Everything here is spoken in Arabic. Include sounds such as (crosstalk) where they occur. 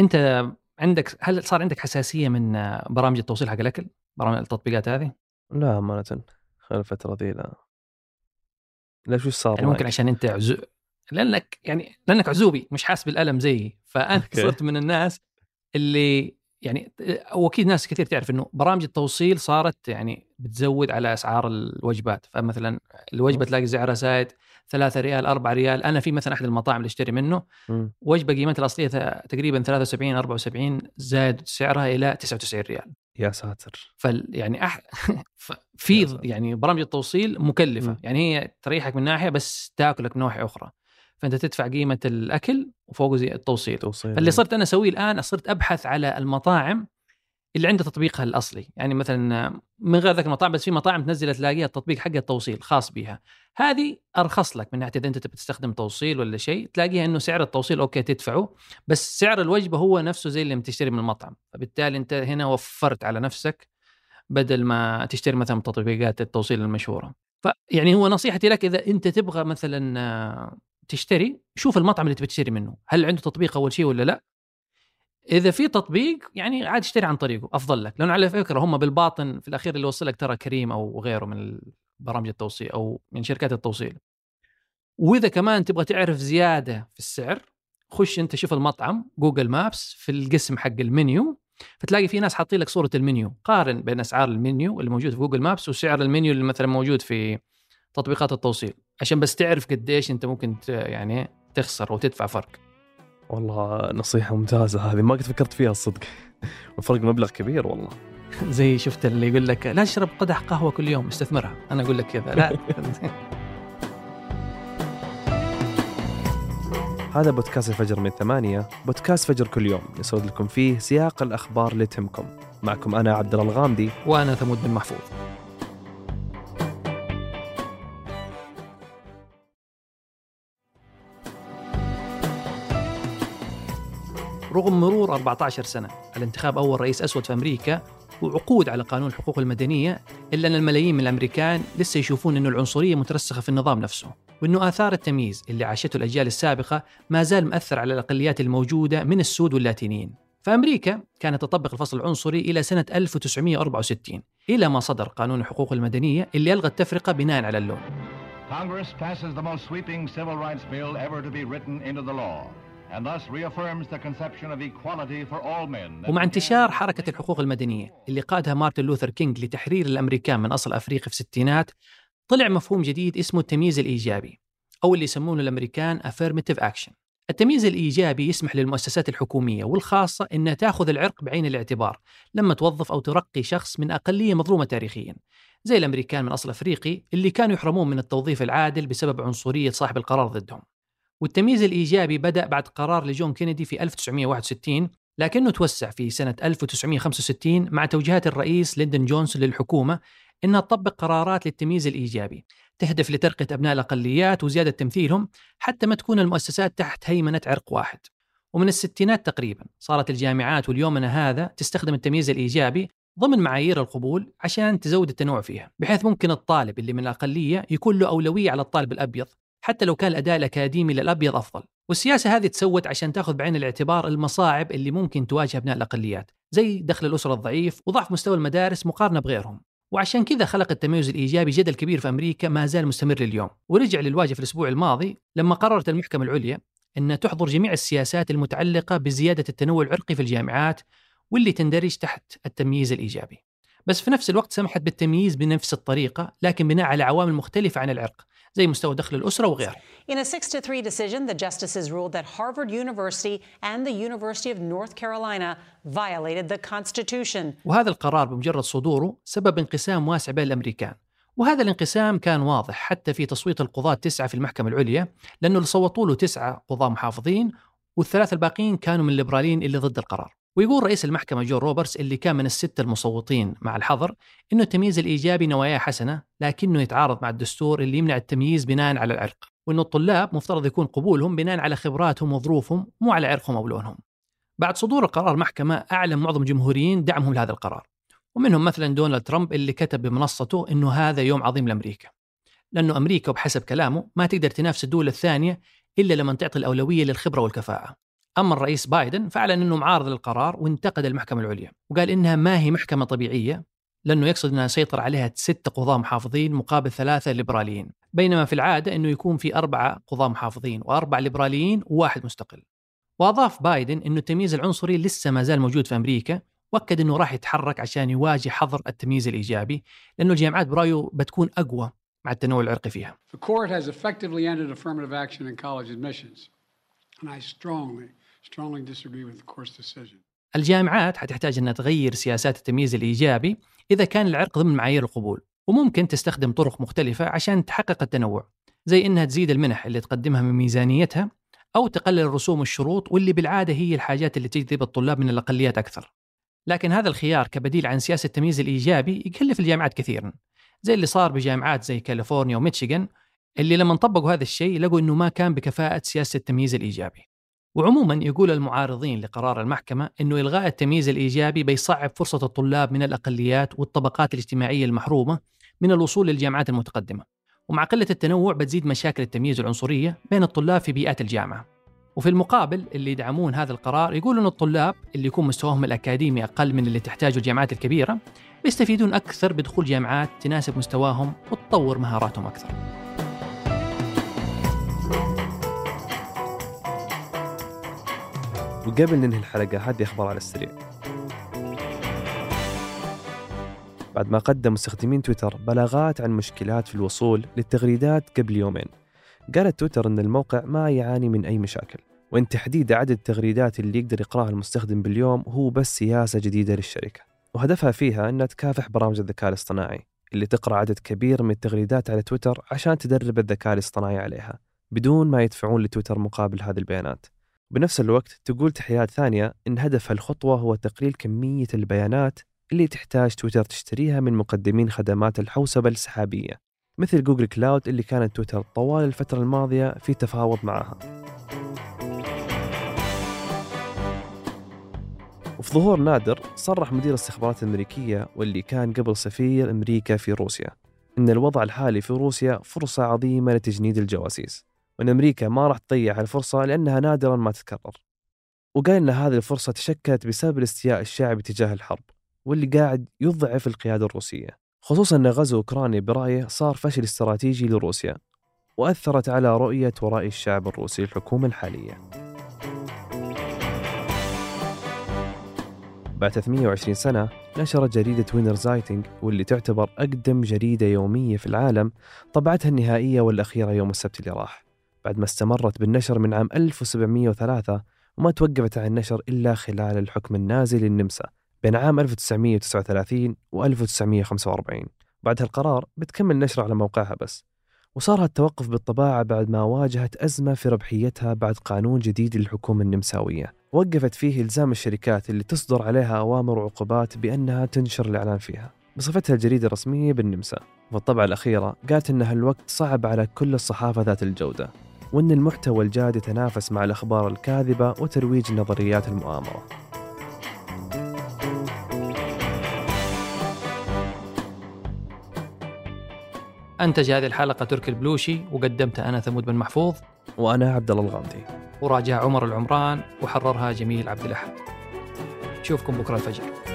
أنت عندك هل صار عندك حساسية من برامج التوصيل حق الأكل؟ برامج التطبيقات هذه؟ لا امانه خلال الفترة ذي لا ليش وش صار يعني ممكن عشان أنت عزو... لأنك يعني لأنك عزوبي مش حاسس بالألم زيي فأنا صرت من الناس اللي يعني واكيد ناس كثير تعرف إنه برامج التوصيل صارت يعني بتزود على أسعار الوجبات. فمثلا الوجبة تلاقي سعرها زايد 3 ريال 4 ريال. أنا في مثلا أحد المطاعم اللي أشتري منه وجبة قيمتها الأصلية تقريبا 73 74 زاد سعرها إلى 99 ريال. يا ساتر. فال يعني أح... (laughs) في يعني برامج التوصيل مكلفة. م. يعني هي تريحك من ناحية بس تاكلك ناحيه أخرى. فأنت تدفع قيمة الأكل وفوق زي التوصيل. توصيل. فاللي صرت أنا أسويه الآن صرت أبحث على المطاعم اللي عنده تطبيقها الأصلي. يعني مثلا من غير ذاك المطاعم بس في مطاعم تنزل تلاقيها التطبيق حق التوصيل خاص بها هذه أرخص لك من ناحية إذا أنت تبي تستخدم توصيل ولا شيء تلاقيها إنه سعر التوصيل أوكي تدفعه بس سعر الوجبة هو نفسه زي اللي بتشتري من المطعم. فبالتالي أنت هنا وفرت على نفسك بدل ما تشتري مثلا تطبيقات التوصيل المشهورة. فيعني هو نصيحتي لك إذا أنت تبغى مثلا تشتري شوف المطعم اللي تبي تشتري منه هل عنده تطبيق أول شيء ولا لا؟ إذا في تطبيق يعني عاد اشتري عن طريقه أفضل لك لأنه على فكرة هم بالباطن في الأخير اللي وصلك ترى كريم أو غيره من برامج التوصيل أو من شركات التوصيل. وإذا كمان تبغى تعرف زيادة في السعر خش أنت شوف المطعم جوجل مابس في القسم حق المنيو فتلاقي في ناس حاطين لك صورة المنيو قارن بين أسعار المنيو اللي موجود في جوجل مابس وسعر المنيو اللي مثلا موجود في تطبيقات التوصيل. عشان بس تعرف قديش أنت ممكن يعني تخسر وتدفع فرق. والله نصيحة ممتازة هذه ما قد فكرت فيها الصدق. (laughs) الفرق مبلغ كبير والله. (laughs) زي شفت اللي يقول لك لا تشرب قدح قهوة كل يوم استثمرها. أنا أقول لك كذا لا. (laughs) هذا بودكاست الفجر من ثمانية بودكاست فجر كل يوم. نسرد لكم فيه سياق الأخبار اللي تهمكم معكم أنا عبد الله الغامدي. وأنا ثمود بن محفوظ. رغم مرور 14 سنة على انتخاب أول رئيس أسود في أمريكا وعقود على قانون الحقوق المدنية إلا أن الملايين من الأمريكان لسه يشوفون أن العنصرية مترسخة في النظام نفسه وأنه آثار التمييز اللي عاشته الأجيال السابقة ما زال مأثر على الأقليات الموجودة من السود واللاتينيين فأمريكا كانت تطبق الفصل العنصري إلى سنة 1964 إلى ما صدر قانون الحقوق المدنية اللي ألغى التفرقة بناء على اللون Congress passes the most sweeping civil rights bill ever to be written into the law. ومع انتشار حركة الحقوق المدنية اللي قادها مارتن لوثر كينج لتحرير الأمريكان من أصل أفريقي في الستينات طلع مفهوم جديد اسمه التمييز الإيجابي أو اللي يسمونه الأمريكان affirmative action. التمييز الإيجابي يسمح للمؤسسات الحكومية والخاصة أنها تأخذ العرق بعين الاعتبار لما توظف أو ترقي شخص من أقلية مظلومة تاريخيا. زي الأمريكان من أصل أفريقي اللي كانوا يحرمون من التوظيف العادل بسبب عنصرية صاحب القرار ضدهم. والتمييز الإيجابي بدأ بعد قرار لجون كينيدي في 1961 لكنه توسع في سنة 1965 مع توجيهات الرئيس ليندن جونسون للحكومة أنها تطبق قرارات للتمييز الإيجابي تهدف لترقية أبناء الأقليات وزيادة تمثيلهم حتى ما تكون المؤسسات تحت هيمنة عرق واحد. ومن الستينات تقريبا صارت الجامعات وليومنا هذا تستخدم التمييز الإيجابي ضمن معايير القبول عشان تزود التنوع فيها بحيث ممكن الطالب اللي من الأقلية يكون له أولوية على الطالب الأبيض حتى لو كان الأداء الأكاديمي للأبيض أفضل. والسياسة هذه تسوت عشان تاخذ بعين الاعتبار المصاعب اللي ممكن تواجه أبناء الأقليات زي دخل الأسرة الضعيف وضعف مستوى المدارس مقارنة بغيرهم. وعشان كذا خلق التميز الإيجابي جدل كبير في أمريكا ما زال مستمر لليوم ورجع للواجهة في الأسبوع الماضي لما قررت المحكمة العليا أن تحظر جميع السياسات المتعلقة بزيادة التنوع العرقي في الجامعات واللي تندرج تحت التمييز الإيجابي. بس في نفس الوقت سمحت بالتمييز بنفس الطريقة لكن بناء على عوامل مختلفة عن العرق. زي مستوى دخل الأسرة وغيره. In a 6 to 3 decision, the justices ruled that Harvard University and the University of North Carolina violated the Constitution. وهذا القرار بمجرد صدوره سبب انقسام واسع بين الأمريكان. وهذا الانقسام كان واضح حتى في تصويت القضاة التسعة في المحكمة العليا لأنه اللي صوتوا له تسعة قضاة محافظين والثلاثة الباقيين كانوا من الليبراليين اللي ضد القرار. ويقول رئيس المحكمة جو روبرتس اللي كان من الستة المصوتين مع الحظر إنه التمييز الإيجابي نواياه حسنة لكنه يتعارض مع الدستور اللي يمنع التمييز بناء على العرق وإنه الطلاب مفترض يكون قبولهم بناء على خبراتهم وظروفهم مو على عرقهم أو لونهم. بعد صدور القرار محكمة أعلن معظم الجمهوريين دعمهم لهذا القرار ومنهم مثلا دونالد ترامب اللي كتب بمنصته إنه هذا يوم عظيم لأمريكا لأنه أمريكا وبحسب كلامه ما تقدر تنافس الدول الثانية إلا لما تعطي الأولوية للخبرة والكفاءة. أما الرئيس بايدن فأعلن أنه معارض للقرار وانتقد المحكمة العليا وقال إنها ما هي محكمة طبيعية لأنه يقصد أنها سيطر عليها ستة قضاة محافظين مقابل ثلاثة ليبراليين بينما في العادة أنه يكون في أربعة قضاة محافظين وأربع ليبراليين وواحد مستقل وأضاف بايدن أنه التمييز العنصري لسه ما زال موجود في أمريكا وأكد إنه راح يتحرك عشان يواجه حظر التمييز الإيجابي لأنه الجامعات برأيه بتكون أقوى مع التنوع العرقي فيها. The court has effectively ended affirmative action in college admissions. And I strongly, الجامعات حتحتاج انها تغير سياسات التمييز الإيجابي إذا كان العرق ضمن معايير القبول، وممكن تستخدم طرق مختلفة عشان تحقق التنوع، زي إنها تزيد المنح اللي تقدمها من ميزانيتها أو تقلل الرسوم والشروط واللي بالعادة هي الحاجات اللي تجذب الطلاب من الأقليات أكثر. لكن هذا الخيار كبديل عن سياسة التمييز الإيجابي يكلف الجامعات كثيرا، زي اللي صار بجامعات زي كاليفورنيا وميتشيغان اللي لما طبقوا هذا الشيء لقوا إنه ما كان بكفاءة سياسة التمييز الإيجابي. وعموما يقول المعارضين لقرار المحكمة إنه إلغاء التمييز الإيجابي بيصعب فرصة الطلاب من الأقليات والطبقات الاجتماعية المحرومة من الوصول للجامعات المتقدمة. ومع قلة التنوع بتزيد مشاكل التمييز العنصرية بين الطلاب في بيئات الجامعة. وفي المقابل اللي يدعمون هذا القرار يقولون الطلاب اللي يكون مستواهم الأكاديمي أقل من اللي تحتاجه الجامعات الكبيرة بيستفيدون أكثر بدخول جامعات تناسب مستواهم وتطور مهاراتهم أكثر وقبل ننهي الحلقة هذه أخبار على السريع. بعد ما قدم مستخدمين تويتر بلاغات عن مشكلات في الوصول للتغريدات قبل يومين قالت تويتر أن الموقع ما يعاني من أي مشاكل وأن تحديد عدد التغريدات اللي يقدر يقرأها المستخدم باليوم هو بس سياسة جديدة للشركة. وهدفها فيها أنها تكافح برامج الذكاء الاصطناعي اللي تقرأ عدد كبير من التغريدات على تويتر عشان تدرب الذكاء الاصطناعي عليها بدون ما يدفعون لتويتر مقابل هذه البيانات. بنفس الوقت تقول تحليلات ثانية أن هدف الخطوة هو تقليل كمية البيانات اللي تحتاج تويتر تشتريها من مقدمين خدمات الحوسبة السحابية مثل جوجل كلاود اللي كانت تويتر طوال الفترة الماضية في تفاوض معها. وفي ظهور نادر صرح مدير الاستخبارات الأمريكية واللي كان قبل سفير أمريكا في روسيا أن الوضع الحالي في روسيا فرصة عظيمة لتجنيد الجواسيس. وأن أمريكا ما راح تضيع الفرصة لأنها نادرا ما تتكرر. وقال أن هذه الفرصة تشكلت بسبب الاستياء الشعبي تجاه الحرب واللي قاعد يضعف القيادة الروسية. خصوصا أن غزو أوكرانيا برأيه صار فشل استراتيجي لروسيا وأثرت على رؤية ورأي الشعب الروسي للحكومة الحالية. بعد 320 سنة نشرت جريدة وينر زايتنج واللي تعتبر أقدم جريدة يومية في العالم طبعتها النهائية والأخيرة يوم السبت اللي راح. بعد ما استمرت بالنشر من عام 1703 وما توقفت عن النشر إلا خلال الحكم النازي للنمسا بين عام 1939 و 1945 بعد هالقرار بتكمل نشره على موقعها بس. وصار هالتوقف بالطباعة بعد ما واجهت أزمة في ربحيتها بعد قانون جديد للحكومة النمساوية. وقفت فيه إلزام الشركات اللي تصدر عليها أوامر وعقوبات بأنها تنشر الإعلان فيها. بصفتها الجريدة الرسمية بالنمسا. والطبعة الأخيرة قالت أن هالوقت صعب على كل الصحافة ذات الجودة. وأن المحتوى الجاد يتنافس مع الأخبار الكاذبة وترويج نظريات المؤامرة. أنتج هذه الحلقة تركي البلوشي وقدمتها أنا ثمود بن محفوظ. وأنا عبد الله الغامدي. وراجع عمر العمران وحررها جميل عبد الأحد. نشوفكم بكرة الفجر.